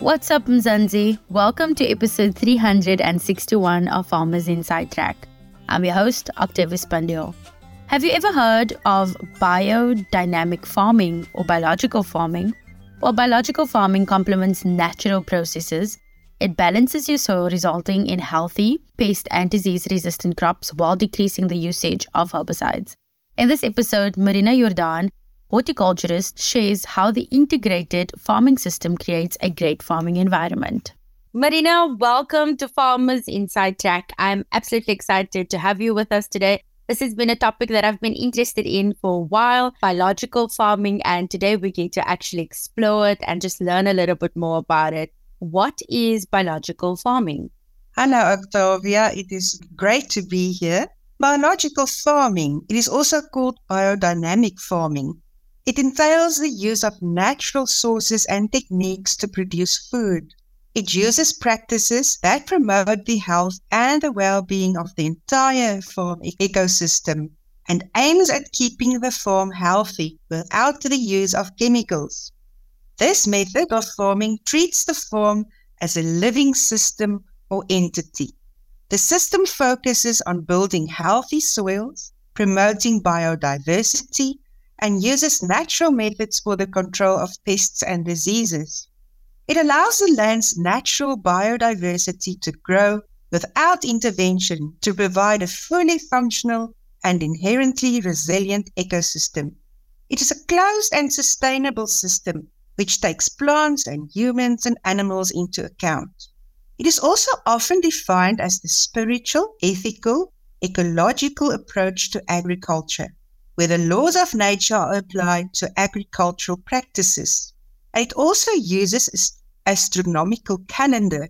What's up, Mzansi? Welcome to episode 361 of Farmers Inside Track. I'm your host, Octavius Pandyo. Have you ever heard of biodynamic farming or biological farming? Well, biological farming complements natural processes. It balances your soil, resulting in healthy, pest and disease resistant crops while decreasing the usage of herbicides. In this episode, Marina Jordan horticulturist shares how the integrated farming system creates a great farming environment. Marina, welcome to Farmers Inside Track. I'm absolutely excited to have you with us today. This has been a topic that I've been interested in for a while biological farming, and today we get to actually explore it and just learn a little bit more about it. What is biological farming? Hello, Octavia. It is great to be here. Biological farming, it is also called biodynamic farming. It entails the use of natural sources and techniques to produce food. It uses practices that promote the health and the well being of the entire farm ecosystem and aims at keeping the farm healthy without the use of chemicals. This method of farming treats the farm as a living system or entity. The system focuses on building healthy soils, promoting biodiversity, and uses natural methods for the control of pests and diseases. It allows the land's natural biodiversity to grow without intervention to provide a fully functional and inherently resilient ecosystem. It is a closed and sustainable system which takes plants and humans and animals into account. It is also often defined as the spiritual, ethical, ecological approach to agriculture where the laws of nature are applied to agricultural practices. It also uses astronomical calendar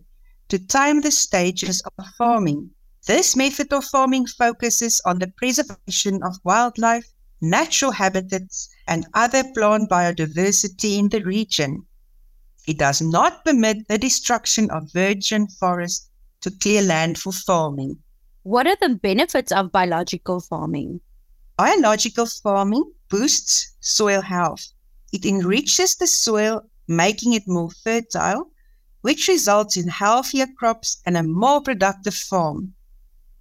to time the stages of farming. This method of farming focuses on the preservation of wildlife, natural habitats, and other plant biodiversity in the region. It does not permit the destruction of virgin forest to clear land for farming. What are the benefits of biological farming? Biological farming boosts soil health. It enriches the soil, making it more fertile, which results in healthier crops and a more productive farm.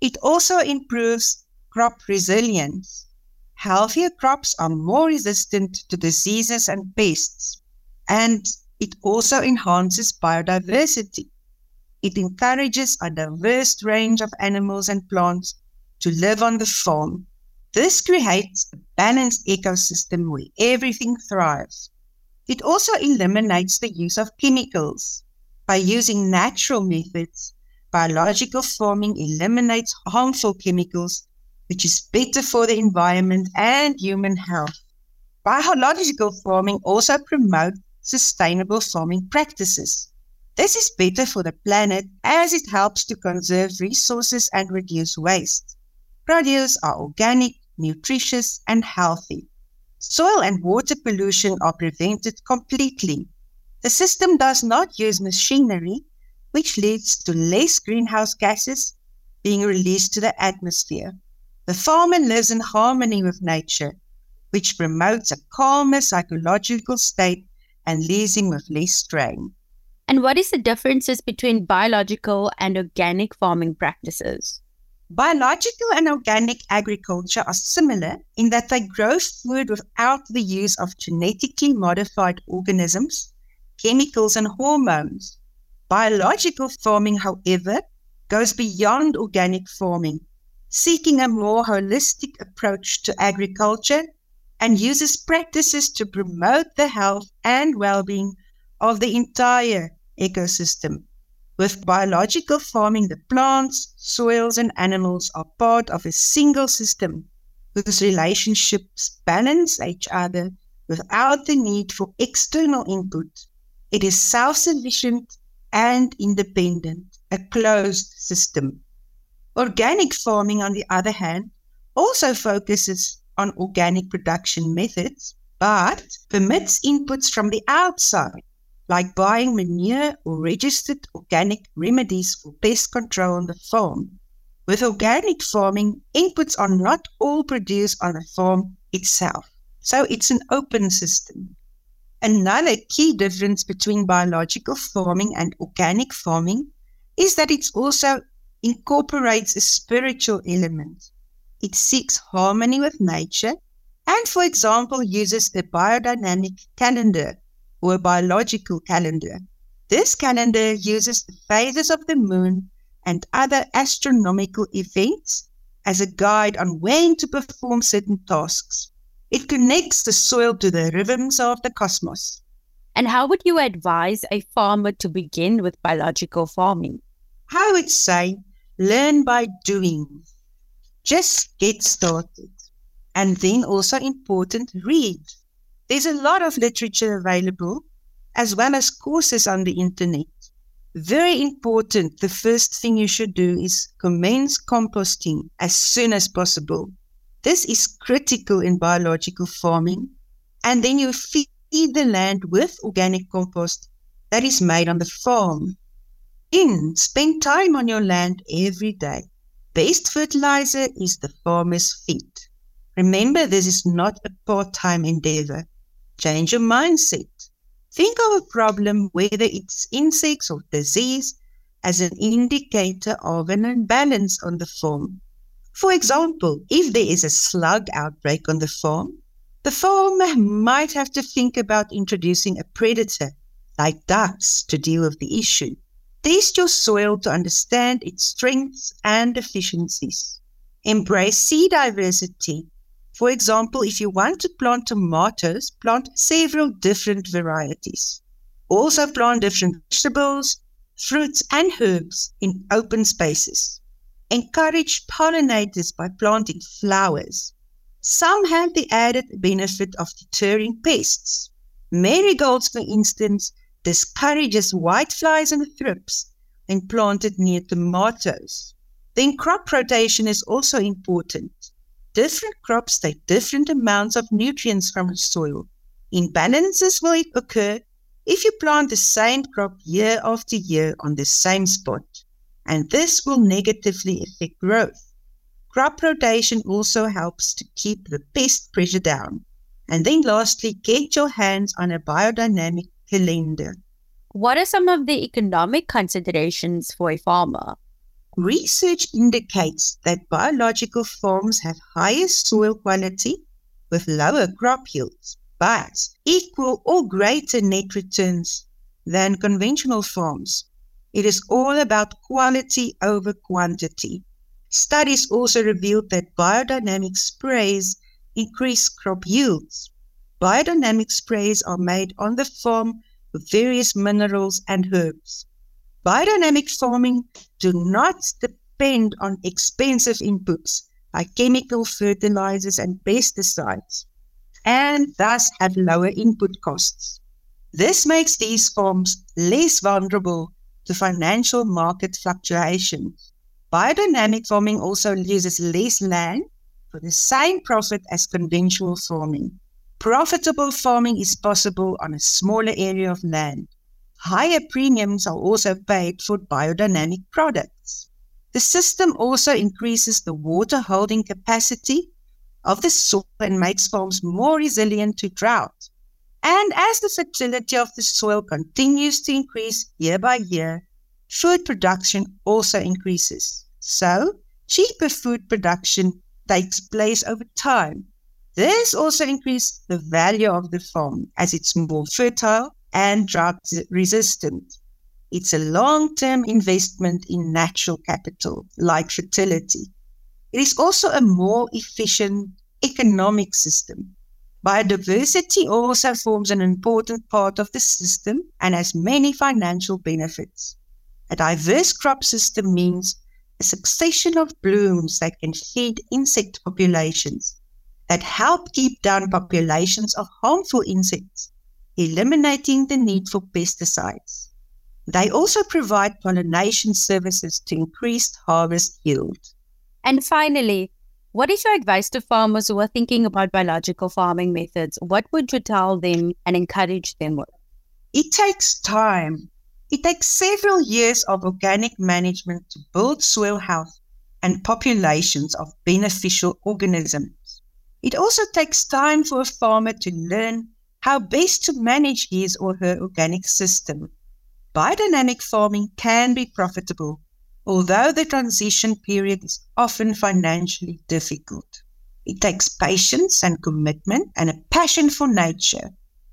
It also improves crop resilience. Healthier crops are more resistant to diseases and pests, and it also enhances biodiversity. It encourages a diverse range of animals and plants to live on the farm this creates a balanced ecosystem where everything thrives. It also eliminates the use of chemicals. By using natural methods, biological farming eliminates harmful chemicals, which is better for the environment and human health. Biological farming also promotes sustainable farming practices. This is better for the planet as it helps to conserve resources and reduce waste. Produce are organic, nutritious, and healthy. Soil and water pollution are prevented completely. The system does not use machinery, which leads to less greenhouse gases being released to the atmosphere. The farmer lives in harmony with nature, which promotes a calmer psychological state and leaves him with less strain. And what is the differences between biological and organic farming practices? Biological and organic agriculture are similar in that they grow food without the use of genetically modified organisms, chemicals, and hormones. Biological farming, however, goes beyond organic farming, seeking a more holistic approach to agriculture and uses practices to promote the health and well being of the entire ecosystem. With biological farming, the plants, soils, and animals are part of a single system whose relationships balance each other without the need for external input. It is self sufficient and independent, a closed system. Organic farming, on the other hand, also focuses on organic production methods, but permits inputs from the outside like buying manure or registered organic remedies for pest control on the farm. With organic farming, inputs are not all produced on the farm itself, so it's an open system. Another key difference between biological farming and organic farming is that it also incorporates a spiritual element. It seeks harmony with nature and, for example, uses a biodynamic calendar or a biological calendar. This calendar uses the phases of the moon and other astronomical events as a guide on when to perform certain tasks. It connects the soil to the rhythms of the cosmos. And how would you advise a farmer to begin with biological farming? I would say learn by doing. Just get started. And then also important, read. There's a lot of literature available as well as courses on the internet. Very important, the first thing you should do is commence composting as soon as possible. This is critical in biological farming. And then you feed the land with organic compost that is made on the farm. In, spend time on your land every day. Best fertilizer is the farmer's feet. Remember, this is not a part time endeavor. Change your mindset. Think of a problem, whether it's insects or disease, as an indicator of an imbalance on the farm. For example, if there is a slug outbreak on the farm, the farmer might have to think about introducing a predator like ducks to deal with the issue. Test your soil to understand its strengths and deficiencies. Embrace seed diversity. For example, if you want to plant tomatoes, plant several different varieties. Also plant different vegetables, fruits, and herbs in open spaces. Encourage pollinators by planting flowers. Some have the added benefit of deterring pests. Marigolds, for instance, discourages whiteflies and thrips when planted near tomatoes. Then crop rotation is also important. Different crops take different amounts of nutrients from the soil. Imbalances will occur if you plant the same crop year after year on the same spot, and this will negatively affect growth. Crop rotation also helps to keep the pest pressure down. And then lastly, get your hands on a biodynamic calendar. What are some of the economic considerations for a farmer? Research indicates that biological farms have higher soil quality with lower crop yields, but equal or greater net returns than conventional farms. It is all about quality over quantity. Studies also revealed that biodynamic sprays increase crop yields. Biodynamic sprays are made on the farm with various minerals and herbs. Biodynamic farming do not depend on expensive inputs like chemical fertilizers and pesticides, and thus have lower input costs. This makes these farms less vulnerable to financial market fluctuations. Biodynamic farming also uses less land for the same profit as conventional farming. Profitable farming is possible on a smaller area of land. Higher premiums are also paid for biodynamic products. The system also increases the water holding capacity of the soil and makes farms more resilient to drought. And as the fertility of the soil continues to increase year by year, food production also increases. So, cheaper food production takes place over time. This also increases the value of the farm as it's more fertile and drought resistant. It's a long term investment in natural capital like fertility. It is also a more efficient economic system. Biodiversity also forms an important part of the system and has many financial benefits. A diverse crop system means a succession of blooms that can feed insect populations that help keep down populations of harmful insects, eliminating the need for pesticides. They also provide pollination services to increase harvest yield. And finally, what is your advice to farmers who are thinking about biological farming methods? What would you tell them and encourage them with? It takes time it takes several years of organic management to build soil health and populations of beneficial organisms. It also takes time for a farmer to learn how best to manage his or her organic system. Biodynamic farming can be profitable, although the transition period is often financially difficult. It takes patience and commitment and a passion for nature.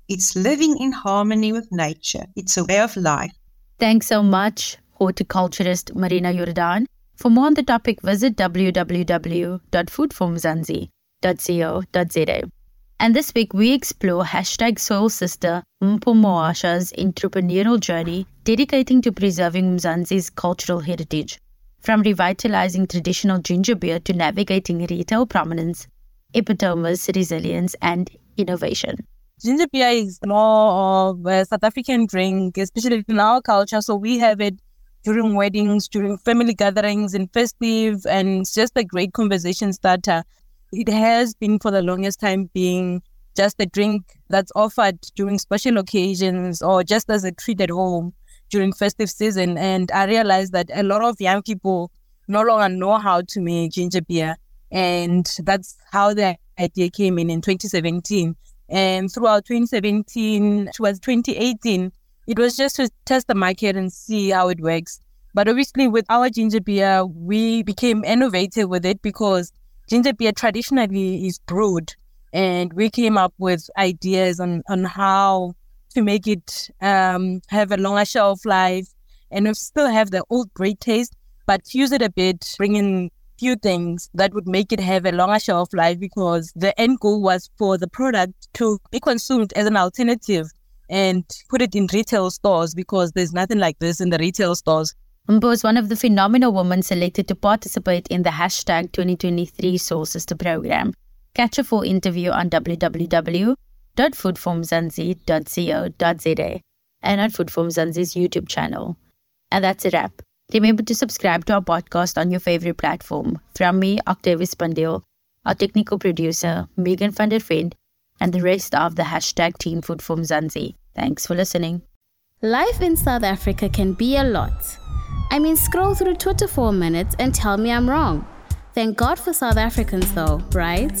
It's living in harmony with nature. It's a way of life. Thanks so much, horticulturist Marina Jordan. For more on the topic, visit www.foodformzansi.co.za. And this week, we explore hashtag Soil Sister Mpho Moasha's entrepreneurial journey dedicating to preserving Mzansi's cultural heritage. From revitalizing traditional ginger beer to navigating retail prominence, epitomes, resilience, and innovation. Ginger beer is more of a South African drink, especially in our culture. So we have it during weddings, during family gatherings, and festive, and it's just a great conversation starter. It has been for the longest time being just a drink that's offered during special occasions or just as a treat at home during festive season. And I realized that a lot of young people no longer know how to make ginger beer. And that's how the idea came in in 2017. And throughout 2017 towards 2018, it was just to test the market and see how it works. But obviously, with our ginger beer, we became innovative with it because ginger beer traditionally is brewed. And we came up with ideas on, on how to make it um, have a longer shelf life and still have the old great taste, but use it a bit, bring in few things that would make it have a longer shelf life because the end goal was for the product to be consumed as an alternative and put it in retail stores because there's nothing like this in the retail stores. Mpho is one of the phenomenal women selected to participate in the hashtag 2023 Soil Sister program. Catch a full interview on www.foodformzansi.co.za and on Foodformzansi's YouTube channel. And that's a wrap. Remember to subscribe to our podcast on your favorite platform. From me, Octavius Pandil, our technical producer, Megan van der and the rest of the hashtag Team Food. Thanks for listening. Life in South Africa can be a lot. I mean, scroll through Twitter for a minute and tell me I'm wrong. Thank God for South Africans, though, right?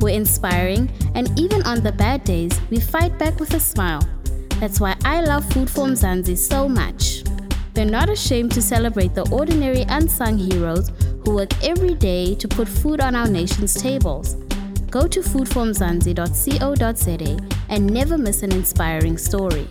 We're inspiring, and even on the bad days, we fight back with a smile. That's why I love Food for Mzansi so much. They're not ashamed to celebrate the ordinary unsung heroes who work every day to put food on our nation's tables. Go to foodformzansi.co.za and never miss an inspiring story.